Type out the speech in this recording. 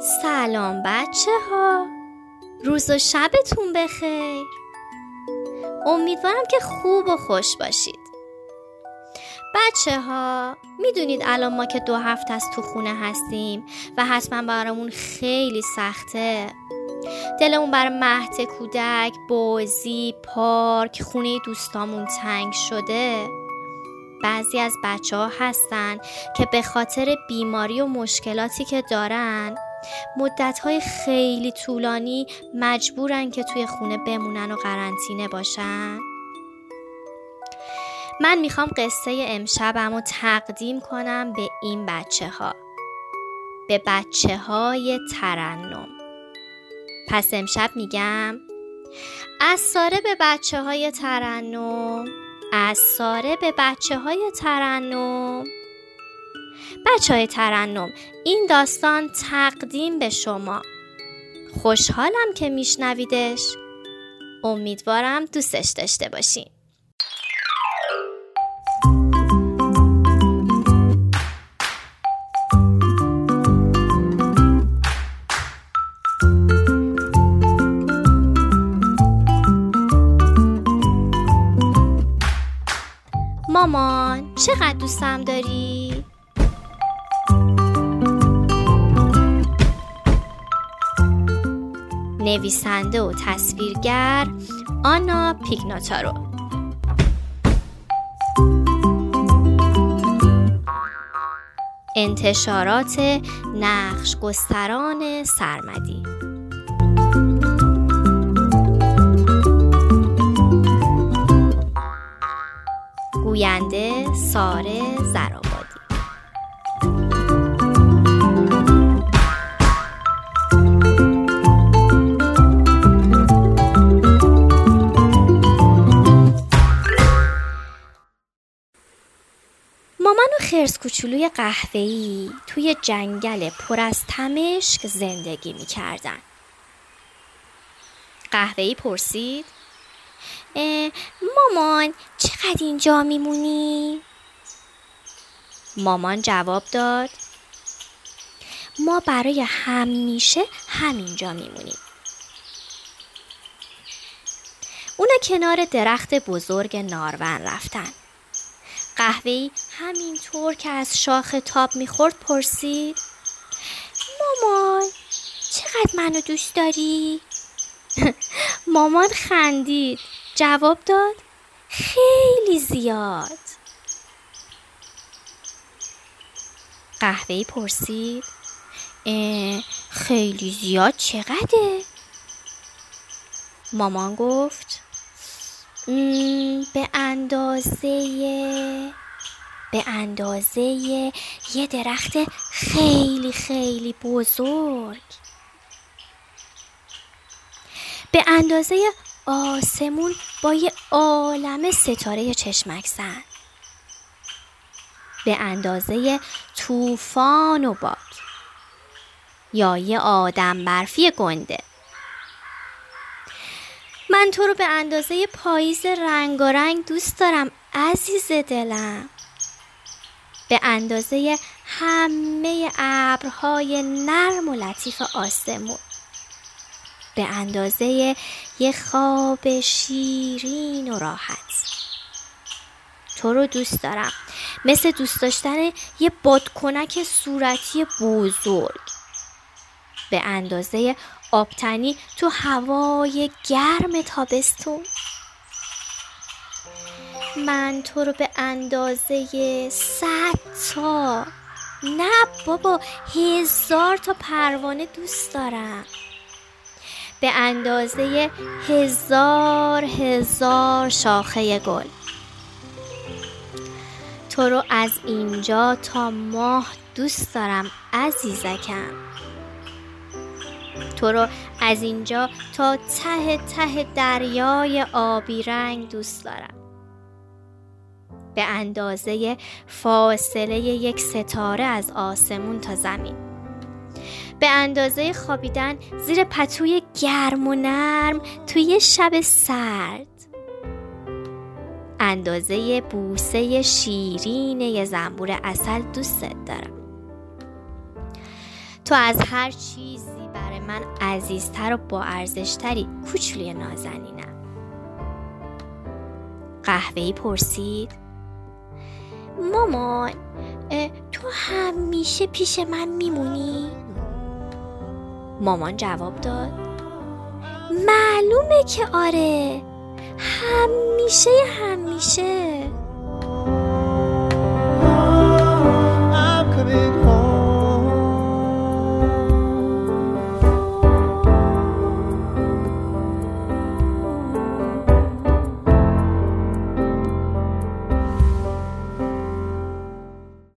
سلام بچه ها روز و شبتون بخیر. امیدوارم که خوب و خوش باشید. بچه ها می‌دونید الان ما که دو هفته از تو خونه هستیم و حتما برامون خیلی سخته. دلمون بر مهد کودک بازی پارک خونه دوستامون تنگ شده. بعضی از بچه ها هستن که به خاطر بیماری و مشکلاتی که دارن مدت های خیلی طولانی مجبورن که توی خونه بمونن و قرنطینه باشن. من می‌خوام قصه امشبم رو تقدیم کنم به این بچه ها به بچه های ترنم. پس امشب میگم از ساره به بچه های ترنم از ساره به بچه های ترنم. بچه های ترنم این داستان تقدیم به شما. خوشحالم که میشنویدش. امیدوارم دوستش داشته باشین. مامان چقدر دوستم داری؟ نویسنده و تصویرگر آنا پیگناتارو انتشارات نقش گستران سرمدی. گوینده ساره زرابادی خرس کوچولوی قهوه‌ای توی جنگل پر از تمشک زندگی می‌کردن. قهوه‌ای پرسید مامان چقدر اینجا میمونی؟ مامان جواب داد ما برای همیشه همینجا میمونیم. اونا کنار درخت بزرگ نارون رفتن. قهوهی همینطور که از شاخ تاب می‌خورد پرسید مامان چقدر منو دوست داری؟ مامان خندید جواب داد خیلی زیاد قهوه پرسید خیلی زیاد چقدره؟ مامان گفت به اندازه به اندازه یه درخت خیلی خیلی بزرگ. به اندازه آسمون با یه عالم ستاره چشمک زن به اندازه طوفان و باد. یا یه آدم برفی گنده. من تو رو به اندازه پاییز رنگارنگ دوست دارم عزیز دلم. به اندازه همه ابرهای نرم و لطیف آسمون. به اندازه یه خواب شیرین و راحت. تو رو دوست دارم. مثل دوست داشتن یه بادکنک صورتی بزرگ. به اندازه آبتنی تو هوای گرم تابستون. من تو رو به اندازه صد تا نه بابا هزار تا پروانه دوست دارم. به اندازه هزار هزار شاخه گل. تو رو از اینجا تا ماه دوست دارم عزیزکم. تو رو از اینجا تا ته ته دریای آبی رنگ دوست دارم. به اندازه فاصله یک ستاره از آسمون تا زمین. به اندازه خوابیدن زیر پتوی گرم و نرم توی شب سرد. اندازه بوسه شیرین یه زنبور اصل دوستت دارم. تو از هر چیزی برای من عزیزتر و با ارزشتری. کوچولی نازنینم. قهوه‌ای پرسید. مامان تو همیشه پیش من میمونی؟ مامان جواب داد. معلومه که آره. همیشه همیشه.